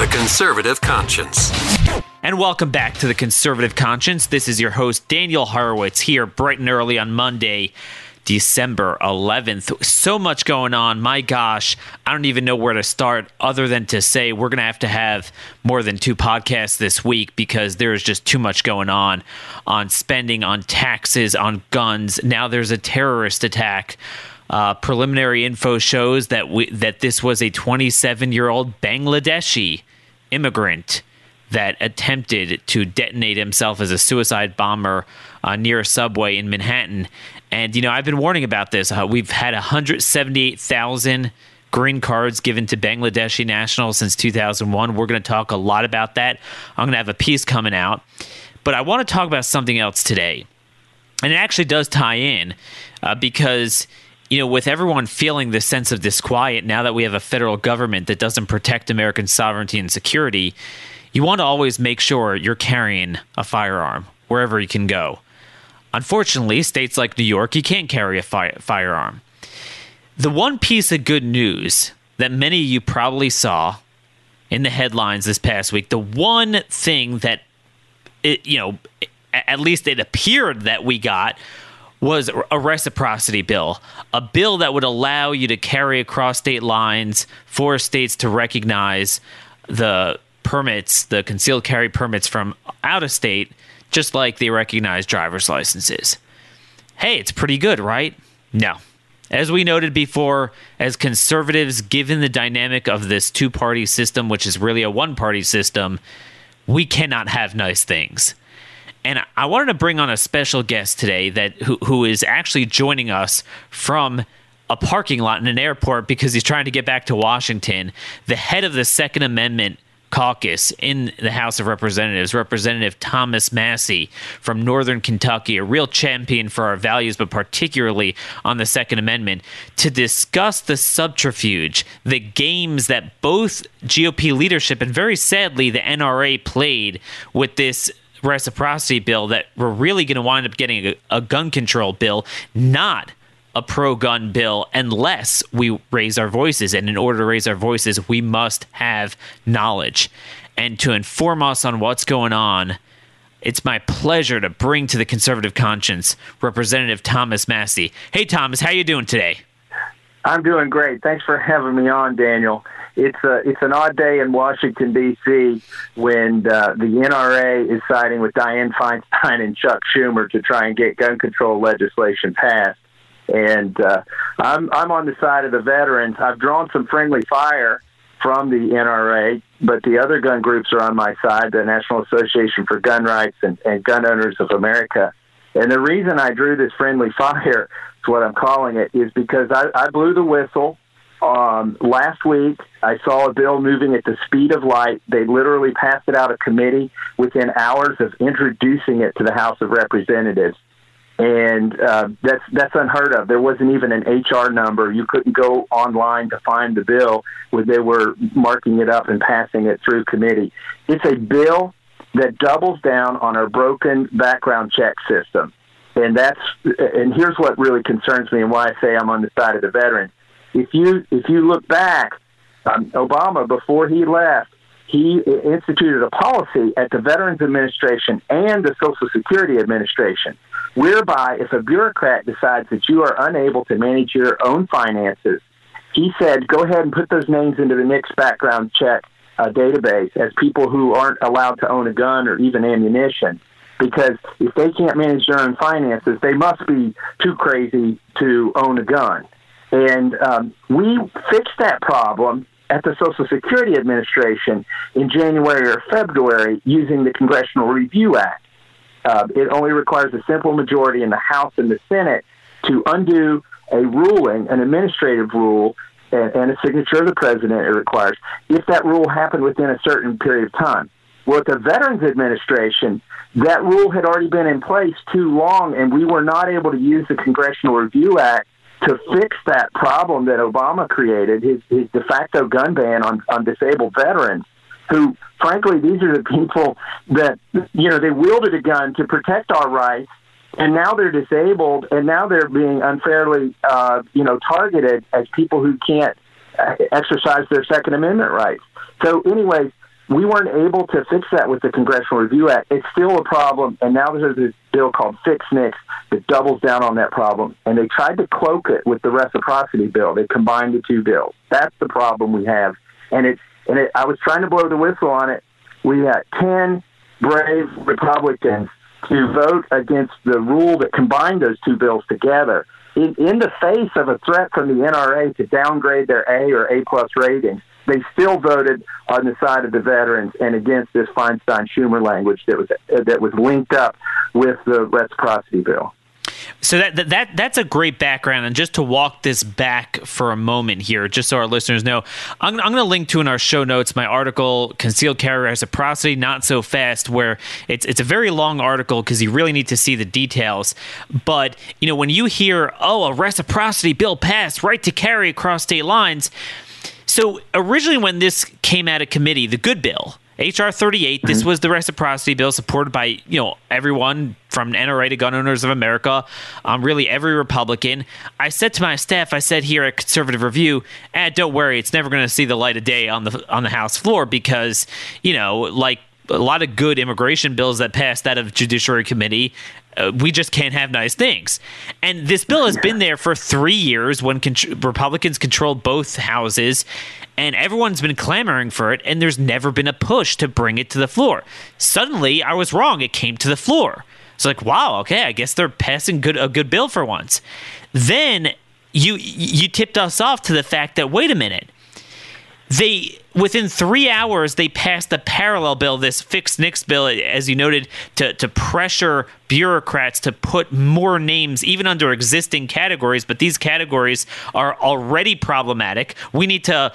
The Conservative Conscience. And welcome back to The Conservative Conscience. This is your host, Daniel Horowitz, here bright and early on Monday. December 11th. So much going on. My gosh, I don't even know where to start other than to say we're going to have to have more than two podcasts this week because there's just too much going on on spending, on taxes, on guns. Now there's a terrorist attack. Uh, preliminary info shows that we, that this was a 27 year old Bangladeshi immigrant that attempted to detonate himself as a suicide bomber uh, near a subway in Manhattan. And, you know, I've been warning about this. Uh, we've had 178,000 green cards given to Bangladeshi nationals since 2001. We're going to talk a lot about that. I'm going to have a piece coming out. But I want to talk about something else today. And it actually does tie in uh, because, you know, with everyone feeling this sense of disquiet now that we have a federal government that doesn't protect American sovereignty and security, you want to always make sure you're carrying a firearm wherever you can go. Unfortunately, states like New York, you can't carry a fi- firearm. The one piece of good news that many of you probably saw in the headlines this past week, the one thing that it, you know, at least it appeared that we got was a reciprocity bill, a bill that would allow you to carry across state lines for states to recognize the permits, the concealed carry permits from out of state just like they recognize driver's licenses. Hey, it's pretty good, right? No. As we noted before, as conservatives, given the dynamic of this two party system, which is really a one party system, we cannot have nice things. And I wanted to bring on a special guest today that who, who is actually joining us from a parking lot in an airport because he's trying to get back to Washington. The head of the Second Amendment caucus in the House of Representatives, Representative Thomas Massie from Northern Kentucky, a real champion for our values, but particularly on the Second Amendment, to discuss the subterfuge, the games that both GOP leadership and very sadly the NRA played with this reciprocity bill that we're really going to wind up getting a, a gun control bill, not a pro gun bill unless we raise our voices. And in order to raise our voices, we must have knowledge. And to inform us on what's going on, it's my pleasure to bring to the conservative conscience Representative Thomas Massie. Hey, Thomas, how you doing today? I'm doing great. Thanks for having me on, Daniel. It's a it's an odd day in Washington D.C. when uh, the NRA is siding with Dianne Feinstein and Chuck Schumer to try and get gun control legislation passed and uh, I'm I'm on the side of the veterans. I've drawn some friendly fire from the NRA, but the other gun groups are on my side, the National Association for Gun Rights and, and Gun Owners of America. And the reason I drew this friendly fire, what I'm calling it, is because I, I blew the whistle. Um, last week, I saw a bill moving at the speed of light. They literally passed it out of committee within hours of introducing it to the House of Representatives and uh, that's that's unheard of. There wasn't even an HR number. You couldn't go online to find the bill where they were marking it up and passing it through committee. It's a bill that doubles down on our broken background check system, and that's and here's what really concerns me and why I say I'm on the side of the veterans. If you if you look back, um, Obama before he left he instituted a policy at the Veterans Administration and the Social Security Administration, whereby if a bureaucrat decides that you are unable to manage your own finances, he said, go ahead and put those names into the NICS background check uh, database as people who aren't allowed to own a gun or even ammunition. Because if they can't manage their own finances, they must be too crazy to own a gun. And um, we fixed that problem at the Social Security Administration in January or February using the Congressional Review Act. Uh, it only requires a simple majority in the House and the Senate to undo a ruling, an administrative rule, and, a signature of the president it requires, if that rule happened within a certain period of time. Well, at the Veterans Administration, that rule had already been in place too long, and we were not able to use the Congressional Review Act to fix that problem that Obama created, his, his de facto gun ban on, on disabled veterans, who, frankly, these are the people that, you know, they wielded a gun to protect our rights, and now they're disabled, and now they're being unfairly, uh, you know, targeted as people who can't uh, exercise their Second Amendment rights. So, anyways, we weren't able to fix that with the Congressional Review Act. It's still a problem, and now there's this bill called Fix NICS that doubles down on that problem. And they tried to cloak it with the reciprocity bill. They combined the two bills. That's the problem we have. And it's and it, I was trying to blow the whistle on it. We had ten brave Republicans to vote against the rule that combined those two bills together. In, in the face of a threat from the NRA to downgrade their A or A plus ratings, they still voted on the side of the veterans and against this Feinstein Schumer language that was uh, that was linked up with the reciprocity bill. So that, that that's a great background, and just to walk this back for a moment here, just so our listeners know, I'm, I'm going to link to in our show notes my article "Concealed Carry Reciprocity Not So Fast," where it's it's a very long article because you really need to see the details. But you know, when you hear, "Oh, a reciprocity bill passed, right to carry across state lines," So originally, when this came out of committee, the good bill, HR 38, this mm-hmm. was the reciprocity bill supported by you know everyone from NRA to Gun Owners of America, um, really every Republican. I said to my staff, I said here at Conservative Review, eh, don't worry, it's never going to see the light of day on the on the House floor because you know like a lot of good immigration bills that passed out of Judiciary Committee uh, we just can't have nice things. And this bill has been there for three years when con- Republicans controlled both houses, and everyone's been clamoring for it, and there's never been a push to bring it to the floor. Suddenly, I was wrong. It came to the floor. It's like, wow, okay, I guess they're passing good a good bill for once. Then you you tipped us off to the fact that wait a minute, they within three hours they passed a parallel bill, this fixed NICS bill, as you noted, to to pressure bureaucrats to put more names even under existing categories. But these categories are already problematic. We need to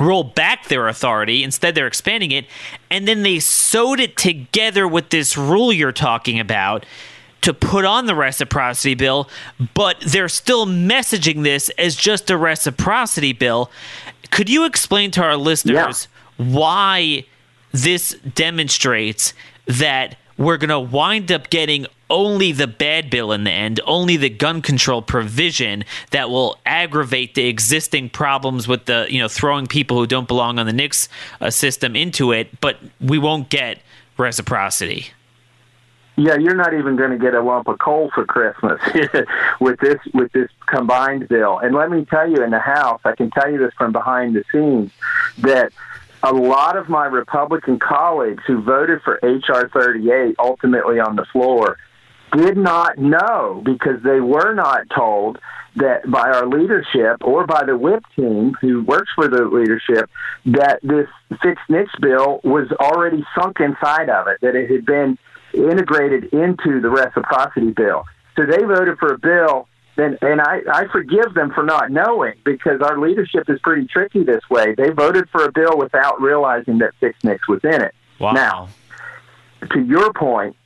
roll back their authority. Instead, they're expanding it, and then they sewed it together with this rule you're talking about to put on the reciprocity bill, but they're still messaging this as just a reciprocity bill. Could you explain to our listeners yeah. why this demonstrates that we're going to wind up getting only the bad bill in the end, only the gun control provision that will aggravate the existing problems with the, you know, throwing people who don't belong on the NICS uh, system into it, but we won't get reciprocity. Yeah, you're not even going to get a lump of coal for Christmas with this with this combined bill. And let me tell you, in the House, I can tell you this from behind the scenes that a lot of my Republican colleagues who voted for HR 38 ultimately on the floor did not know because they were not told that by our leadership or by the whip team who works for the leadership that this Fix NICS bill was already sunk inside of it, that it had been integrated into the reciprocity bill. So they voted for a bill, and, and I, I forgive them for not knowing because our leadership is pretty tricky this way. They voted for a bill without realizing that Fix NICS was in it. Wow. Now, to your point,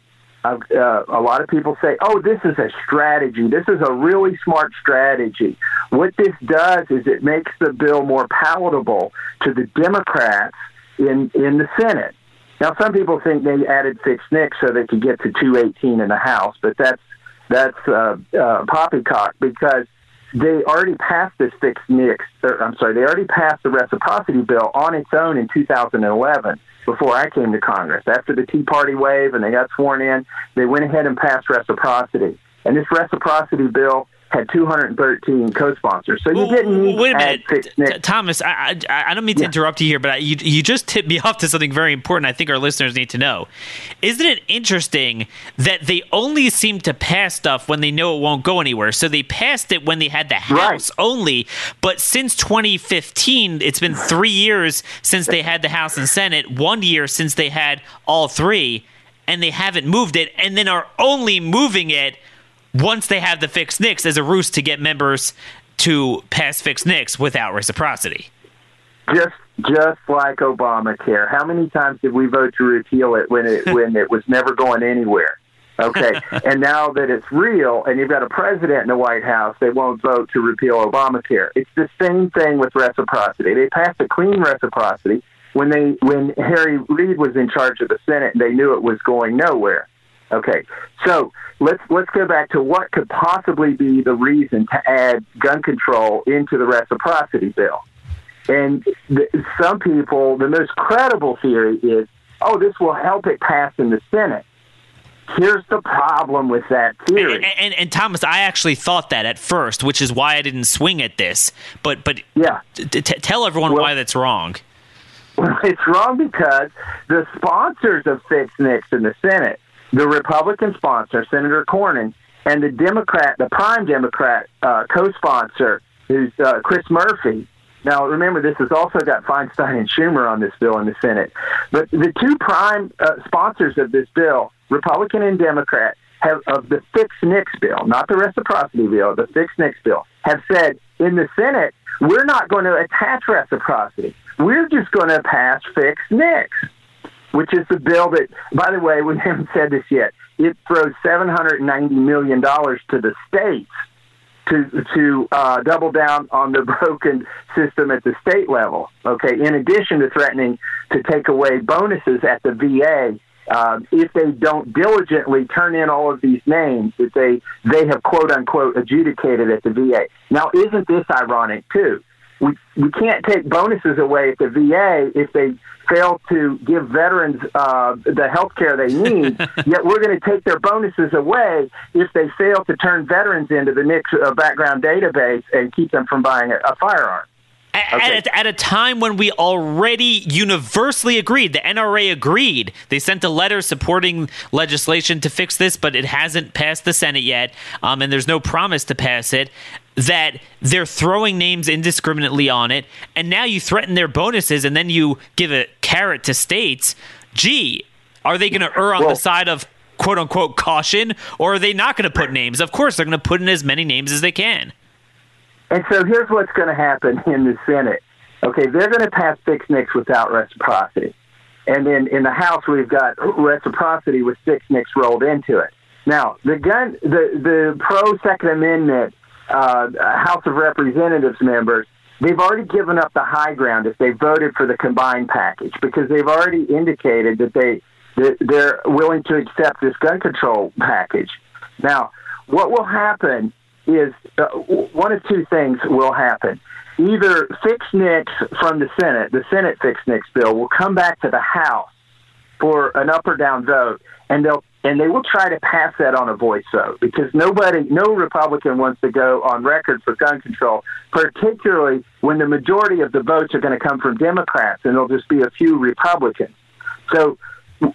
uh, a lot of people say, oh, this is a strategy. This is a really smart strategy. What this does is it makes the bill more palatable to the Democrats in, in the Senate. Now, some people think they added Fix NICS so they could get to 218 in the House, but that's that's uh, uh, poppycock because they already passed this Fix NICS. Or, I'm sorry, they already passed the reciprocity bill on its own in 2011 before I came to Congress. After the Tea Party wave and they got sworn in, they went ahead and passed reciprocity. And this reciprocity bill had 213 co-sponsors. So you didn't need Wait a minute, Thomas. I, I, I don't mean to yeah. interrupt you here, but I, you you just tipped me off to something very important. I think our listeners need to know. Isn't it interesting that they only seem to pass stuff when they know it won't go anywhere? So they passed it when they had the House right. only, but since 2015, it's been three years since they had the House and Senate. One year since they had all three, and they haven't moved it, and then are only moving it once they have the Fix NICS as a ruse to get members to pass Fix NICS without reciprocity. just just like Obamacare. How many times did we vote to repeal it when it when it was never going anywhere? Okay, and now that it's real, and you've got a president in the White House, they won't vote to repeal Obamacare. It's the same thing with reciprocity. They passed a clean reciprocity when they when Harry Reid was in charge of the Senate, and they knew it was going nowhere. Okay, so let's let's go back to what could possibly be the reason to add gun control into the reciprocity bill. And the, some people, the most credible theory is, oh, this will help it pass in the Senate. Here's the problem with that theory. And, and, and, Thomas, I actually thought that at first, which is why I didn't swing at this. But but yeah, t- t- tell everyone well, why that's wrong. Well, it's wrong because the sponsors of Fix NICS in the Senate, the Republican sponsor, Senator Cornyn, and the Democrat, the prime Democrat uh, co-sponsor, who's uh, Chris Murphy, now, remember, this has also got Feinstein and Schumer on this bill in the Senate. But the two prime uh, sponsors of this bill, Republican and Democrat, have of the Fix NICS bill, not the reciprocity bill, the Fix NICS bill, have said in the Senate, we're not going to attach reciprocity. We're just going to pass Fix NICS, which is the bill that, by the way, we haven't said this yet, it throws $790 million to the states to to uh, double down on the broken system at the state level. Okay, in addition to threatening to take away bonuses at the VA. Uh, if they don't diligently turn in all of these names that they they have quote unquote adjudicated at the VA. Now, isn't this ironic too? We we can't take bonuses away at the VA if they fail to give veterans uh, the health care they need. yet we're going to take their bonuses away if they fail to turn veterans into the NICS uh, background database and keep them from buying a, a firearm. Okay. At, at, a time when we already universally agreed, the NRA agreed. They sent a letter supporting legislation to fix this, but it hasn't passed the Senate yet, um, and there's no promise to pass it that they're throwing names indiscriminately on it, and now you threaten their bonuses, and then you give a carrot to states. Gee, are they going to err on well, the side of quote unquote caution, or are they not going to put names? Of course, they're going to put in as many names as they can. And so here's what's going to happen in the Senate. Okay, they're going to pass Fix NICS without reciprocity. And then in the House, we've got reciprocity with Fix NICS rolled into it. Now, the gun, the, the pro Second Amendment uh, House of Representatives members, they've already given up the high ground if they voted for the combined package because they've already indicated that they that they're willing to accept this gun control package. Now, what will happen is uh, one of two things will happen. Either fix NICS from the Senate, the Senate fix NICS bill will come back to the House for an up or down vote, and they'll and they will try to pass that on a voice vote because nobody, no Republican wants to go on record for gun control, particularly when the majority of the votes are going to come from Democrats and there'll just be a few Republicans. So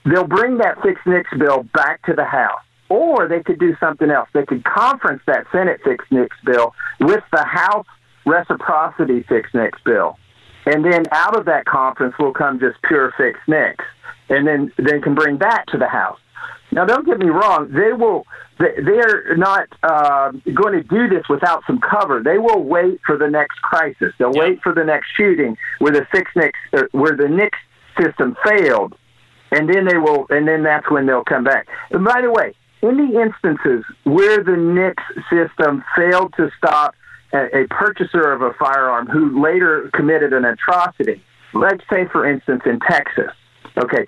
they'll bring that fix NICS bill back to the House. Or they could do something else. They could conference that Senate fix NICS bill with the House reciprocity fix NICS bill. And then out of that conference will come just pure fix NICS. And then, then can bring that to the House. Now, don't get me wrong; they will. They're not uh, going to do this without some cover. They will wait for the next crisis. They'll yep. wait for the next shooting where the fix NICS, uh, where the NICS system failed, and then they will. And then that's when they'll come back. And by the way, in the instances where the NICS system failed to stop a, a purchaser of a firearm who later committed an atrocity, let's say, for instance, in Texas. Okay,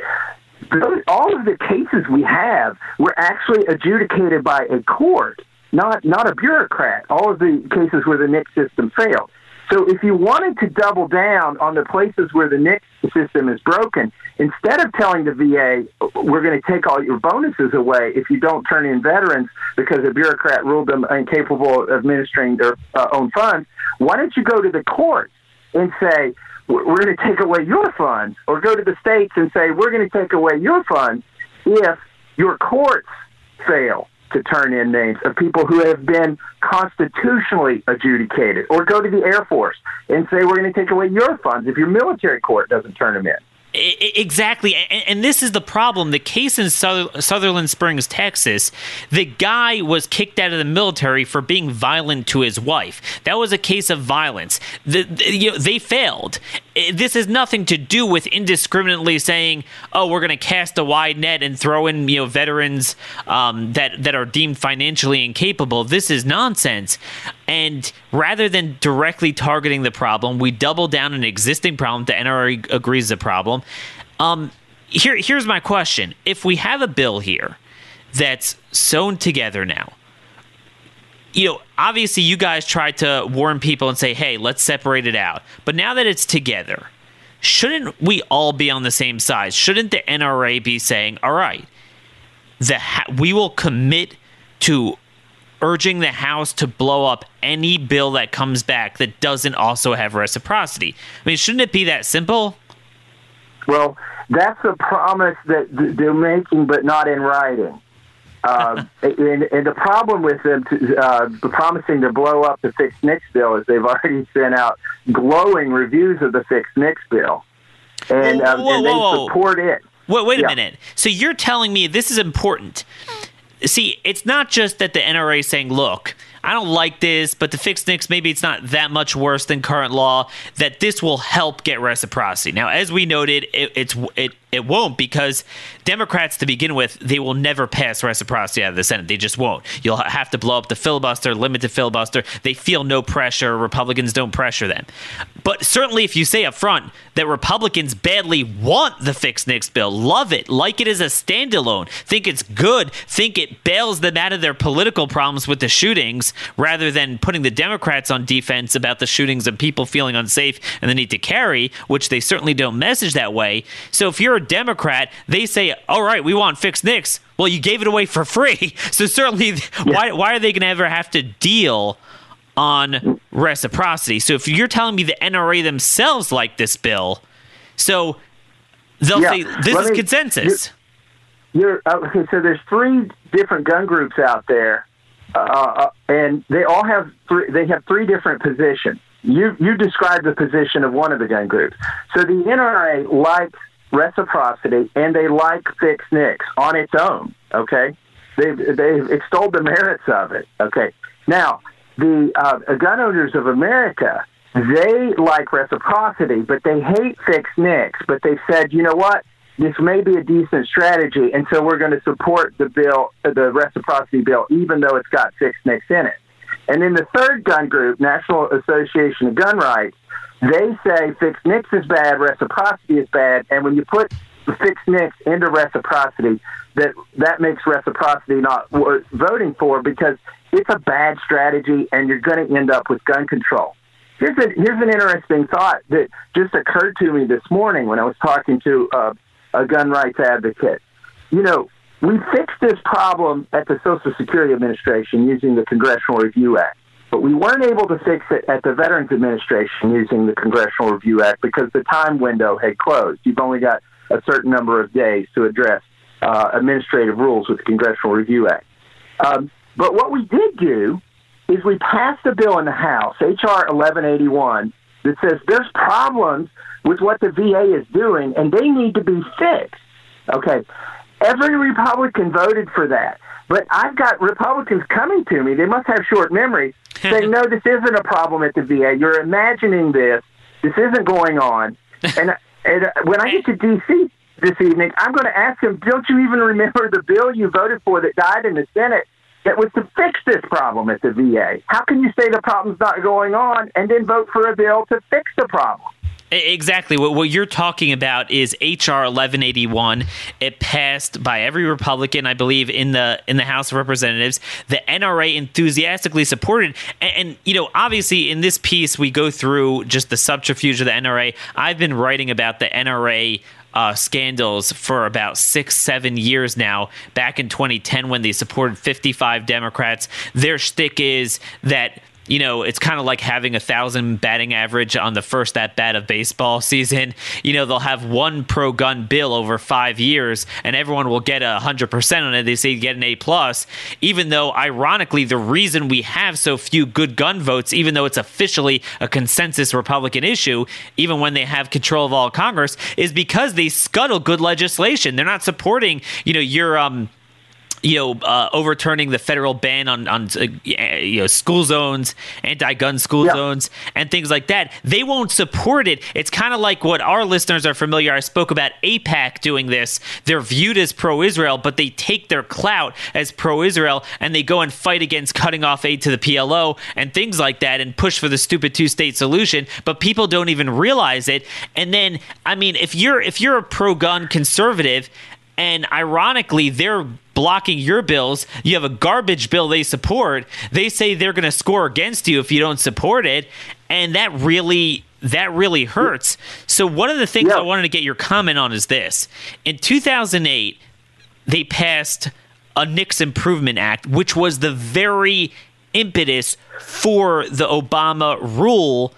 all of the cases we have were actually adjudicated by a court, not not a bureaucrat. All of the cases where the NICS system failed. So if you wanted to double down on the places where the NICS system is broken, instead of telling the VA, we're going to take all your bonuses away if you don't turn in veterans because a bureaucrat ruled them incapable of administering their uh, own funds, why don't you go to the court and say, we're going to take away your funds, or go to the states and say, we're going to take away your funds if your courts fail to turn in names of people who have been constitutionally adjudicated, or go to the Air Force and say, we're going to take away your funds if your military court doesn't turn them in. Exactly. And, this is the problem. The case in Sutherland Springs, Texas, the guy was kicked out of the military for being violent to his wife. That was a case of violence. The, you know, they failed. This has nothing to do with indiscriminately saying, "Oh, we're going to cast a wide net and throw in you know veterans um, that that are deemed financially incapable." This is nonsense. And rather than directly targeting the problem, we double down an existing problem. The NRA agrees is a problem. Um, here, here's my question: If we have a bill here that's sewn together now you know, obviously you guys tried to warn people and say, hey, let's separate it out. But now that it's together, shouldn't we all be on the same side? Shouldn't the NRA be saying, all right, the ha- we will commit to urging the House to blow up any bill that comes back that doesn't also have reciprocity? I mean, shouldn't it be that simple? Well, that's a promise that they're making, but not in writing. Uh, and, and, the problem with them to, uh, promising to blow up the fixed NICS bill is they've already sent out glowing reviews of the fixed NICS bill, and, um, whoa, and they whoa. support it. Wait, wait a minute. So you're telling me this is important? See, it's not just that the NRA is saying, "Look, I don't like this, but the fixed NICS, maybe it's not that much worse than current law, that this will help get reciprocity. Now, as we noted, it, it's it it won't because Democrats, to begin with, they will never pass reciprocity out of the Senate. They just won't. You'll have to blow up the filibuster, limit the filibuster. They feel no pressure. Republicans don't pressure them. But certainly, if you say up front that Republicans badly want the Fix NICS bill, love it, like it as a standalone, think it's good, think it bails them out of their political problems with the shootings, rather than putting the Democrats on defense about the shootings and people feeling unsafe and the need to carry, which they certainly don't message that way. So if you're a Democrat, they say, all right, we want fixed NICS. Well, you gave it away for free. So certainly, yeah. why, why are they going to ever have to deal on reciprocity? So if you're telling me the NRA themselves like this bill, so they'll yeah. say this Let is me, consensus. You're, you're, uh, okay, so there's three different gun groups out there, uh, uh, and they all have three, they have three different positions. You you described the position of one of the gun groups. So the NRA likes reciprocity, and they like fixed NICS on its own. Okay, they've they've extolled the merits of it. Okay, now the uh, gun owners of America they like reciprocity, but they hate fixed NICS. But they said, you know what? This may be a decent strategy, and so we're going to support the bill, the reciprocity bill, even though it's got fixed NICS in it. And then the third gun group, National Association of Gun Rights, they say fixed NICS is bad, reciprocity is bad, and when you put fixed NICS into reciprocity, that that makes reciprocity not worth voting for because it's a bad strategy, and you're going to end up with gun control. Here's a, here's an interesting thought that just occurred to me this morning when I was talking to a gun rights advocate. You know, we fixed this problem at the Social Security Administration using the Congressional Review Act. But we weren't able to fix it at the Veterans Administration using the Congressional Review Act because the time window had closed. You've only got a certain number of days to address uh, administrative rules with the Congressional Review Act. Um, but what we did do is we passed a bill in the House, H.R. 1181, that says there's problems with what the VA is doing and they need to be fixed. Okay. Every Republican voted for that. But I've got Republicans coming to me. They must have short memories, saying, "No, this isn't a problem at the VA. You're imagining this. This isn't going on." and, and when I get to D.C. this evening, I'm going to ask them, "Don't you even remember the bill you voted for that died in the Senate?" That was to fix this problem at the VA. How can you say the problem's not going on and then vote for a bill to fix the problem? Exactly. What, what you're talking about is HR 1181. It passed by every Republican, I believe, in the in the House of Representatives. The NRA enthusiastically supported, and, and you know, obviously, in this piece, we go through just the subterfuge of the NRA. I've been writing about the NRA uh, scandals for about six, seven years now. Back in 2010, when they supported 55 Democrats, their shtick is that you know, it's kind of like having a thousand batting average on the first at bat of baseball season. You know, they'll have one pro gun bill over five years, and everyone will get a hundred percent on it. They say get an A plus, even though ironically the reason we have so few good gun votes, even though it's officially a consensus Republican issue, even when they have control of all Congress, is because they scuttle good legislation. They're not supporting, you know, your um you know, uh, overturning the federal ban on on uh, you know school zones, anti-gun school zones, and things like that. They won't support it. It's kind of like what our listeners are familiar. I spoke about AIPAC doing this. They're viewed as pro-Israel, but they take their clout as pro-Israel and they go and fight against cutting off aid to the PLO and things like that, and push for the stupid two-state solution. But people don't even realize it. And then, I mean, if you're if you're a pro-gun conservative and ironically, they're blocking your bills. You have a garbage bill they support. They say they're going to score against you if you don't support it. And that really that really hurts. So one of the things yeah. I wanted to get your comment on is this. In 2008, they passed a NICS Improvement Act, which was the very impetus for the Obama rule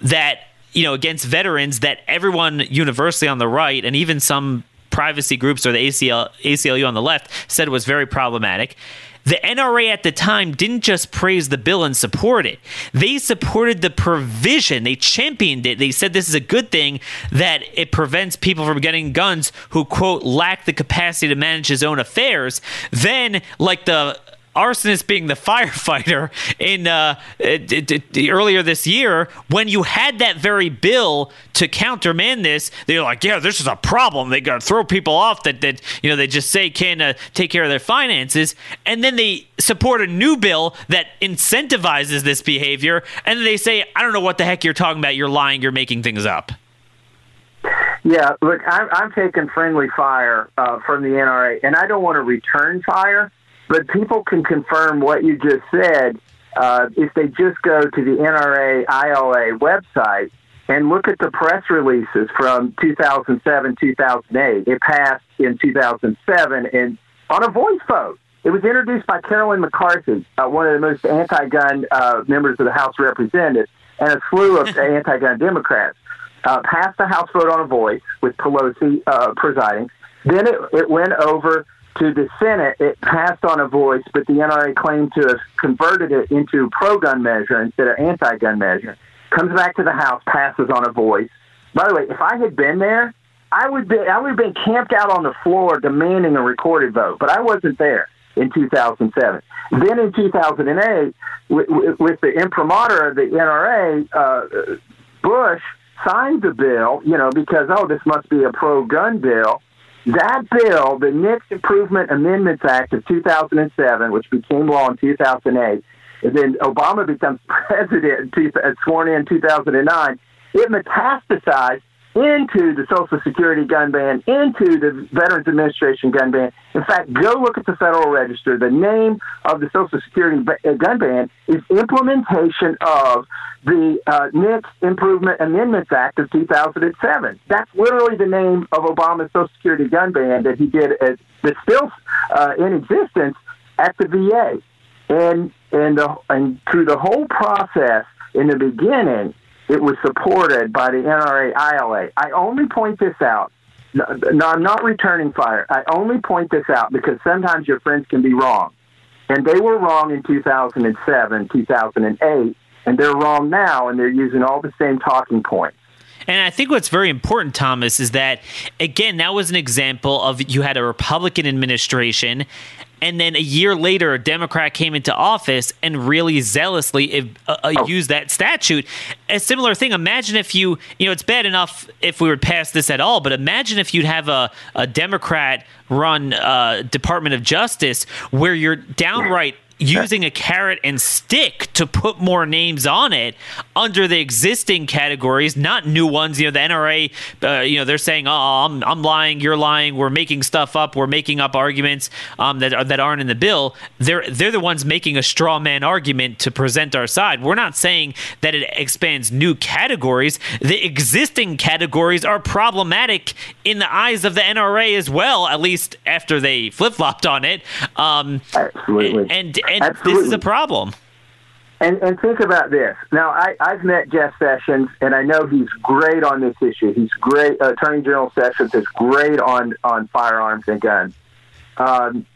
that you know against veterans that everyone universally on the right and even some privacy groups or the ACL, ACLU on the left said was very problematic. The NRA at the time didn't just praise the bill and support it. They supported the provision. They championed it. They said this is a good thing that it prevents people from getting guns who, quote, lack the capacity to manage his own affairs. Then, like the arsonist being the firefighter in uh, earlier this year when you had that very bill to countermand this they're like yeah this is a problem. They got to throw people off that that you know they just say can uh, take care of their finances. And then they support a new bill that incentivizes this behavior and they say i don't know what the heck you're talking about. You're lying. You're making things up. Yeah, look, I'm, I'm taking friendly fire uh, from the NRA, and I don't want to return fire but people can confirm what you just said uh, if they just go to the NRA ILA website and look at the press releases from 2007, 2008. It passed in 2007 and on a voice vote. It was introduced by Carolyn McCarthy, uh, one of the most anti-gun uh, members of the House of Representatives, and a slew of anti-gun Democrats. Uh, passed the House vote on a voice with Pelosi uh, presiding. Then it, it went over to the Senate, it passed on a voice, but the NRA claimed to have converted it into pro-gun measure instead of anti-gun measure. Comes back to the House, passes on a voice. By the way, if I had been there, I would be I would have been camped out on the floor demanding a recorded vote, but I wasn't there in 2007. Then in 2008, with, with the imprimatur of the NRA, uh, Bush signed the bill, you know, because oh, this must be a pro-gun bill that bill, the NICS Improvement Amendments Act of 2007, which became law in 2008, and then Obama becomes president, uh, sworn in 2009, it metastasized into the Social Security gun ban, into the Veterans Administration gun ban. In fact, go look at the Federal Register. The name of the Social Security uh, gun ban is implementation of the uh, NICS Improvement Amendments Act of 2007. That's literally the name of Obama's Social Security gun ban that he did, at, that's still uh, in existence at the VA. And, and, the, and through the whole process, in the beginning, it was supported by the NRA ILA. I only point this out. No, no, I'm not returning fire. I only point this out because sometimes your friends can be wrong. And they were wrong in 2007, 2008, and they're wrong now, and they're using all the same talking points. And I think what's very important, Thomas, is that, again, that was an example of you had a Republican administration and then a year later, a Democrat came into office and really zealously uh, uh, oh. used that statute. A similar thing. Imagine if you, you know, it's bad enough if we would pass this at all, but imagine if you'd have a, a Democrat run uh, Department of Justice where you're downright using a carrot and stick to put more names on it under the existing categories, not new ones. You know, the NRA, uh, you know, they're saying, "Oh, I'm, I'm lying, you're lying, we're making stuff up, we're making up arguments um, that are, that aren't in the bill." They're they're the ones making a straw man argument to present our side. We're not saying that it expands new categories. The existing categories are problematic in the eyes of the NRA as well, at least after they flip flopped on it. Um, Absolutely. And and Absolutely. this is a problem. And, and think about this. Now, I, I've met Jeff Sessions, and I know he's great on this issue. He's great. Uh, Attorney General Sessions is great on, on firearms and guns. Um,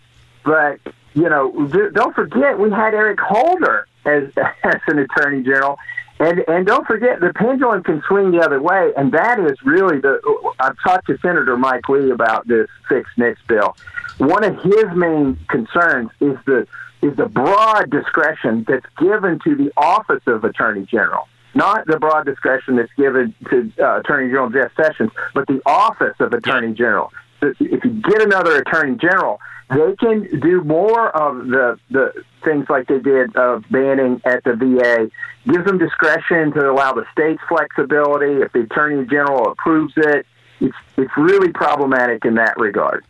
but, you know, don't forget, we had Eric Holder as, as an Attorney General, And and don't forget the pendulum can swing the other way, and that is really the. I've talked to Senator Mike Lee about this fixed NICS bill. One of his main concerns is the is the broad discretion that's given to the office of Attorney General, not the broad discretion that's given to uh, Attorney General Jeff Sessions, but the office of Attorney General. If you get another Attorney General, they can do more of the the things like they did of banning at the VA. Gives them discretion to allow the states flexibility. If the Attorney General approves it, it's it's really problematic in that regard.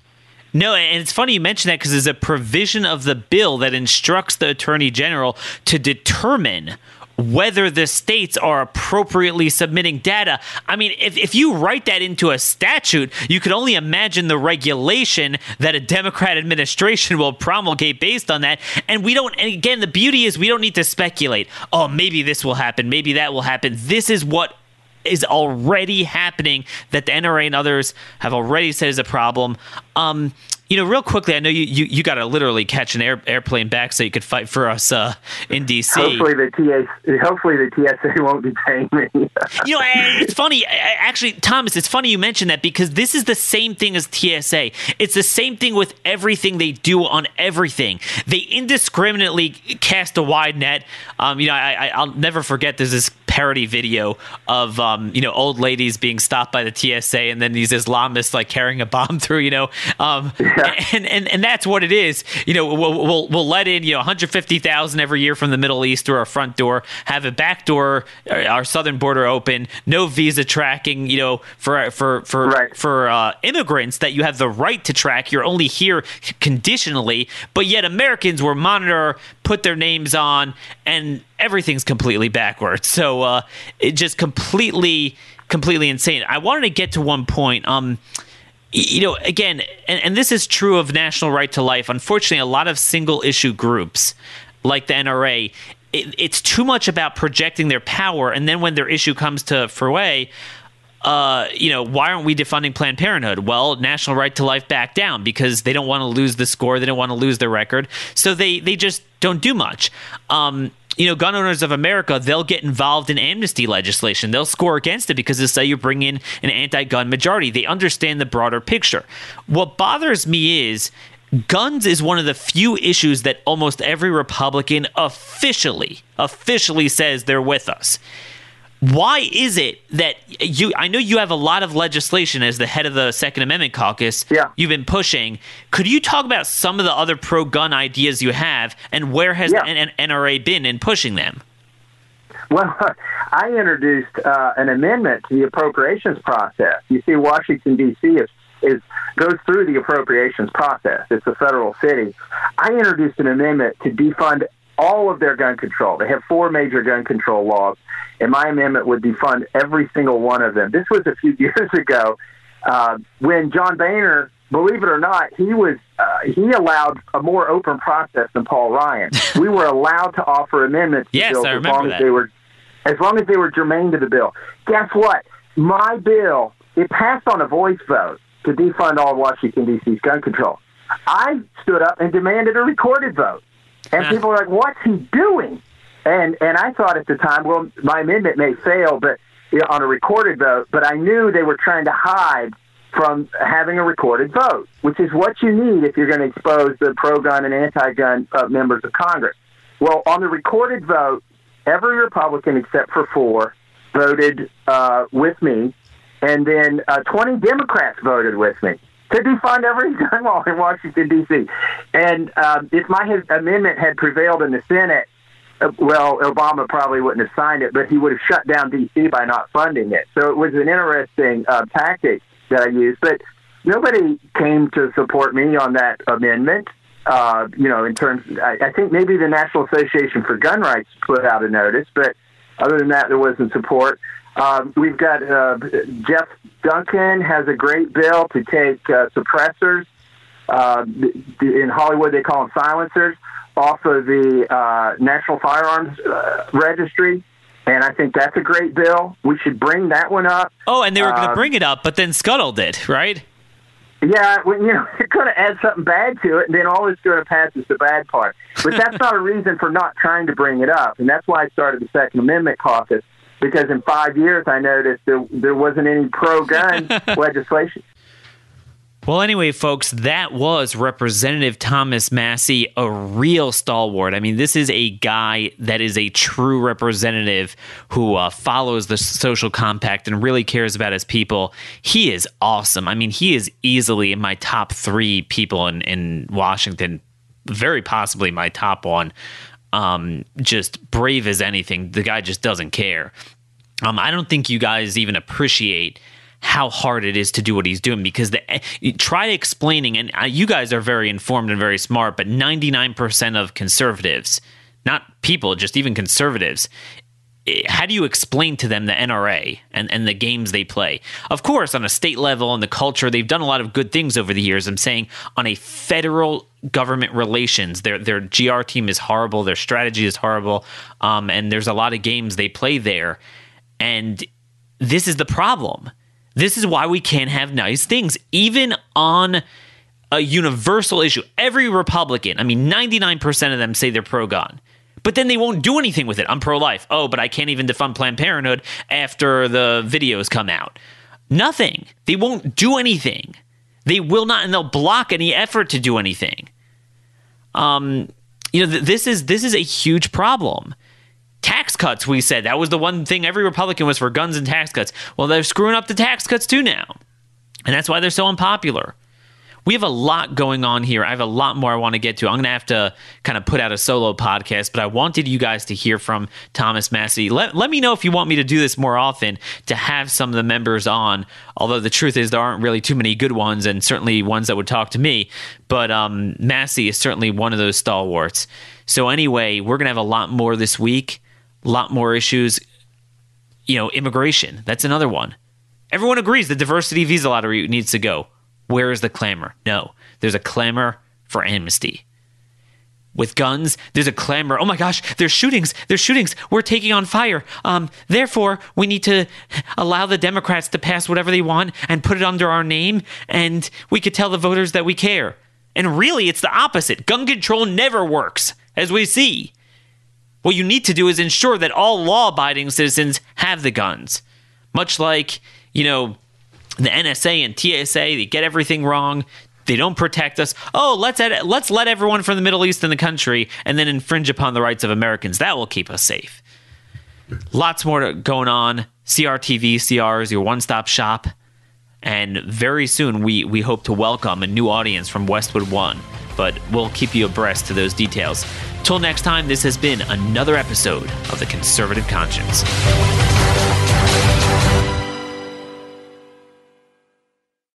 No, and it's funny you mention that because there's a provision of the bill that instructs the attorney general to determine whether the states are appropriately submitting data. I mean, if, if you write that into a statute, you could only imagine the regulation that a Democrat administration will promulgate based on that. And we don't, and again, the beauty is we don't need to speculate. Oh, maybe this will happen. Maybe that will happen. This is what is already happening that the NRA and others have already said is a problem. Um, you know, real quickly, I know you you, you got to literally catch an air, airplane back so you could fight for us uh, in DC. Hopefully the TA, hopefully the TSA won't detain me. you know, it's funny. Actually, Thomas, it's funny you mentioned that because this is the same thing as TSA. It's the same thing with everything they do on everything. They indiscriminately cast a wide net. Um, you know, I, I will never forget. There's this parody video of um, you know old ladies being stopped by the TSA and then these Islamists like carrying a bomb through. You know, um, yeah. and, and and that's what it is. You know, we'll we'll, we'll let in you know 150,000 every year from the Middle East through our front door, have a back door, uh, our southern border open, no visa tracking. You know, for for for right. for uh, immigrants that you have the right to track. You're only here conditionally, but yet Americans were monitor, put their names on, and everything's completely backwards. So uh, it just completely, completely insane. I wanted to get to one point. Um, you know, again, and, and this is true of National Right to Life. Unfortunately, a lot of single issue groups like the NRA, it, it's too much about projecting their power, and then when their issue comes to Freeway, uh, you know, why aren't we defunding Planned Parenthood? Well, National Right to Life back down because they don't want to lose the score. They don't want to lose their record. So they, they just don't do much. Um, you know, gun owners of America, they'll get involved in amnesty legislation. They'll score against it because they say you bring in an anti gun majority. They understand the broader picture. What bothers me is guns is one of the few issues that almost every Republican officially, officially says they're with us why is it that you i know you have a lot of legislation as the head of the second amendment caucus yeah. you've been pushing could you talk about some of the other pro-gun ideas you have and where has yeah. the nra been in pushing them well i introduced uh, an amendment to the appropriations process you see washington d.c is is goes through the appropriations process. It's a federal city. I introduced an amendment to defund all of their gun control. They have four major gun control laws, and my amendment would defund every single one of them. This was a few years ago uh, when John Boehner, believe it or not, he was uh, he allowed a more open process than Paul Ryan. we were allowed to offer amendments yes, bills as long that. as they were as long as they were germane to the bill. Guess what? My bill it passed on a voice vote to defund all Washington D.C.'s gun control. I stood up and demanded a recorded vote. And people are like, "What's he doing?" And and I thought at the time, well, my amendment may fail, but you know, on a recorded vote. But I knew they were trying to hide from having a recorded vote, which is what you need if you're going to expose the pro-gun and anti-gun uh, members of Congress. Well, on the recorded vote, every Republican except for four voted uh, with me, and then uh, 20 Democrats voted with me to defund every gun law in Washington D.C. And um, if my amendment had prevailed in the Senate, uh, well, Obama probably wouldn't have signed it, but he would have shut down D.C. by not funding it. So it was an interesting uh, tactic that I used, but nobody came to support me on that amendment. Uh, you know, in terms, I, I think maybe the National Association for Gun Rights put out a notice, but other than that, there wasn't support. Um, we've got uh, Jeff Duncan has a great bill to take uh, suppressors. Uh, in Hollywood, they call them silencers off of the uh, National Firearms uh, Registry. And I think that's a great bill. We should bring that one up. Oh, and they were going to uh, bring it up, but then scuttled it, right? Yeah, well, you know, you're going to add something bad to it, and then all it's going to pass is the bad part. But that's not a reason for not trying to bring it up, and that's why I started the Second Amendment caucus because in five years I noticed there there wasn't any pro-gun legislation. Well, anyway, folks, that was Representative Thomas Massie, a real stalwart. I mean, this is a guy that is a true representative who uh, follows the social compact and really cares about his people. He is awesome. I mean, he is easily in my top three people in, in Washington, very possibly my top one. Um, just brave as anything. The guy just doesn't care. Um, I don't think you guys even appreciate how hard it is to do what he's doing because the try explaining and uh, you guys are very informed and very smart but 99% of conservatives not people just even conservatives eh, how do you explain to them the NRA and, and the games they play? Of course, on a state level and the culture, they've done a lot of good things over the years. I'm saying on a federal government relations, their their GR team is horrible, their strategy is horrible, um, and there's a lot of games they play there. And this is the problem this is why we can't have nice things, even on a universal issue. Every Republican, I mean, 99% of them say they're pro gun, but then they won't do anything with it. I'm pro life. Oh, but I can't even defund Planned Parenthood after the videos come out. Nothing. They won't do anything. They will not, and they'll block any effort to do anything. Um, you know, th- this is this is a huge problem tax cuts, we said. That was the one thing every Republican was for guns and tax cuts. Well, they're screwing up the tax cuts too now. And that's why they're so unpopular. We have a lot going on here. I have a lot more I want to get to. I'm going to have to kind of put out a solo podcast, but I wanted you guys to hear from Thomas Massie. Let, let me know if you want me to do this more often to have some of the members on. Although the truth is, there aren't really too many good ones, and certainly ones that would talk to me. But um, Massie is certainly one of those stalwarts. So, anyway, we're going to have a lot more this week a lot more issues. You know, immigration, that's another one. Everyone agrees the diversity visa lottery needs to go. Where is the clamor? No, there's a clamor for amnesty. With guns, there's a clamor. Oh my gosh, there's shootings. There's shootings. We're taking on fire. Um, therefore, we need to allow the Democrats to pass whatever they want and put it under our name, and we could tell the voters that we care. And really, it's the opposite. Gun control never works, as we see. What you need to do is ensure that all law abiding citizens have the guns. Much like, you know, the NSA and TSA, they get everything wrong. They don't protect us. Oh, let's let's let everyone from the Middle East in the country and then infringe upon the rights of Americans. That will keep us safe. Lots more going on. CRTV, CR is your one-stop shop. And very soon we we hope to welcome a new audience from Westwood One, but we'll keep you abreast to those details. Till next time, this has been another episode of The Conservative Conscience.